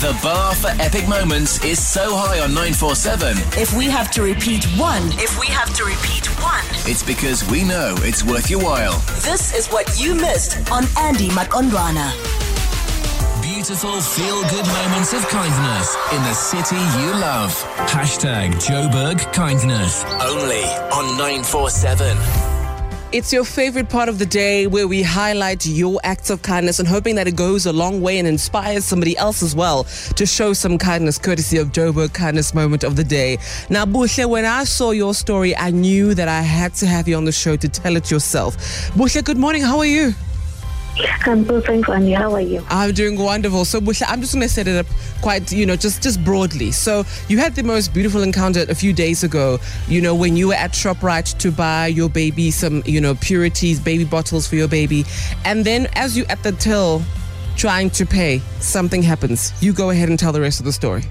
The bar for epic moments is so high on 947, If we have to repeat one, if we have to repeat one, it's because we know it's worth your while. this is what you missed on Andy Maqondwana. Beautiful feel good moments of kindness in the city you love. Hashtag Joburg Kindness. Only on 947. It's your favorite part of the day where we highlight your acts of kindness and hoping that it goes a long way and inspires somebody else as well to show some kindness courtesy of Joburg Kindness Moment of the Day. Now, Buhle, when I saw your story, I knew that I had to have you on the show to tell it yourself. Buhle, good morning. How are you? I'm Andy. How are you? I'm doing wonderful. So, I'm just going to set it up quite, you know, just just broadly. So, you had the most beautiful encounter a few days ago. You know, when you were at Shoprite to buy your baby some, you know, purities, baby bottles for your baby, and then as you at the till trying to pay, something happens. You go ahead and tell the rest of the story.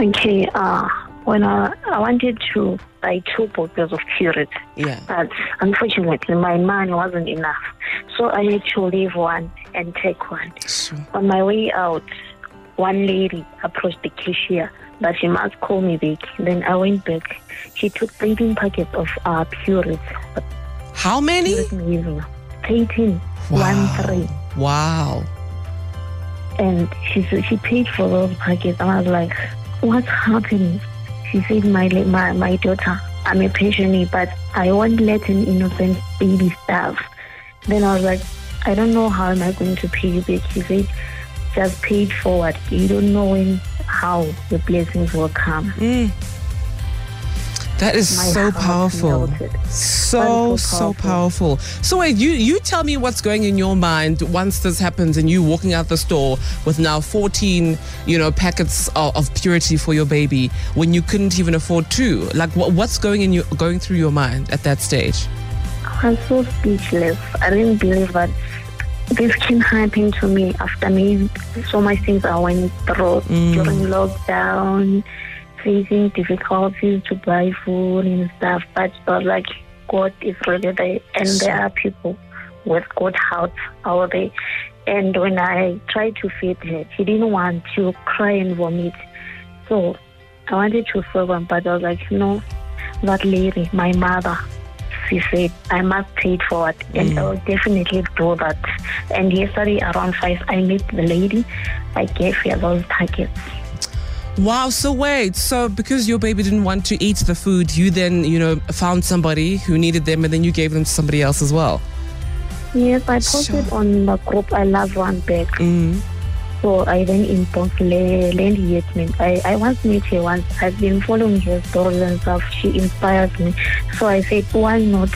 Okay, uh, when I, I wanted to buy two bottles of Curate, Yeah. but unfortunately my money wasn't enough. So I had to leave one and take one. On my way out, one lady approached the cashier, but she must call me back. Then I went back. She took 13 packets of uh. How many? Purate Magnesium. 13. One Wow. three. Wow. and she said she paid for those packets. And I was like, "What's happening?" She said, "My my my daughter, I'm a pensioner, but I won't let an innocent baby starve." Then I was like, "I don't know how am I going to pay you back." She said, "Just pay it forward. You don't know when how the blessings will come." Mm. That is so powerful. So, so powerful. So wait, you you tell me what's going in your mind once this happens and you walking out the store with now 14, you know, packets of, of purity for your baby when you couldn't even afford two. Like what, what's going in you going through your mind at that stage? I was so speechless. I didn't believe that this can happen to me after me so much things I went through mm. during lockdown, facing difficulties to buy food and stuff. But I was like, God is really there, and there are people with good hearts out there. And when I tried to feed her, she didn't want to cry and vomit. So I wanted to serve her, but I was like, no, that lady, my mother, she said I must pay it forward, and mm. I will definitely do that. And yesterday around five, I met the lady. I gave her those packets. Wow, so wait, so because your baby didn't want to eat the food, you then, you know, found somebody who needed them and then you gave them to somebody else as well. Yes, I posted on the group. I love one bag. Mm. So I then inboxed Le- Landy Yetman. I, I once met her once. I've been following her stories and stuff. She inspires me. So I said, why not?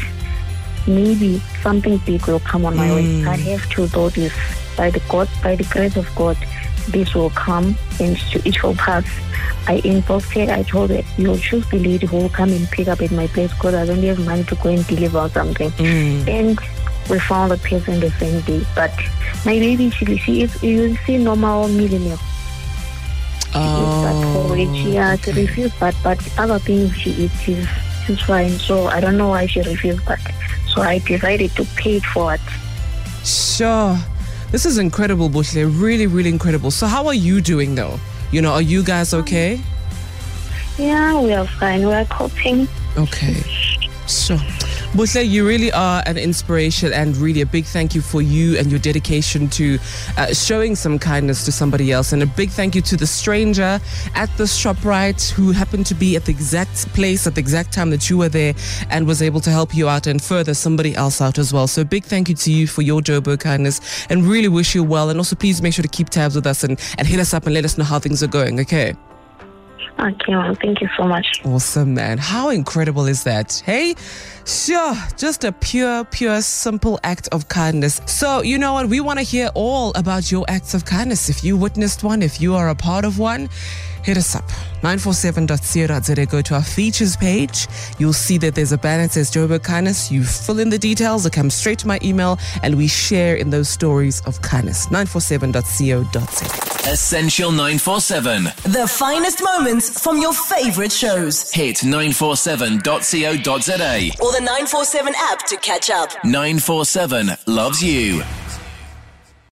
Maybe something big will come on my way. I have to do this by the God, by the grace of God. This will come and to each will pass. I her. I told her, you'll choose the lady who will come and pick up at my place because I don't have money to go and deliver something. Mm. And we found the person the same day. But my baby, she, she is, you see, normal millionaire. She eats oh, that porridge. Yeah, she okay. refused that, but other things she eats, she's, she's fine. So I don't know why she refused that. So I decided to pay for it forward. Sure. This is incredible, Buhle. Really, really incredible. So, how are you doing though? You know, are you guys um, okay? Yeah, we are fine. We are coping. Okay. Sure. Buhle, you really are an inspiration and really a big thank you for you and your dedication to uh, showing some kindness to somebody else. And a big thank you to the stranger at the ShopRite who happened to be at the exact place at the exact time that you were there and was able to help you out and further somebody else out as well. So a big thank you to you for your Joburg kindness and really wish you well. And also please make sure to keep tabs with us and, and hit us up and let us know how things are going, okay? Okay, well, thank you so much. Awesome, man. How incredible is that? Hey, sure, just a pure, pure, simple act of kindness. So, you know what? We want to hear all about your acts of kindness. If you witnessed one, if you are a part of one, hit us up. 947.co.za. Go to our features page. You'll see that there's a banner that says Joburg Kindness. You fill in the details, it comes straight to my email, and we share in those stories of kindness. 947.co.za. Essential 947. The finest moments from your favorite shows. Hit 947.co.za. Or the 947 app to catch up. 947 loves you.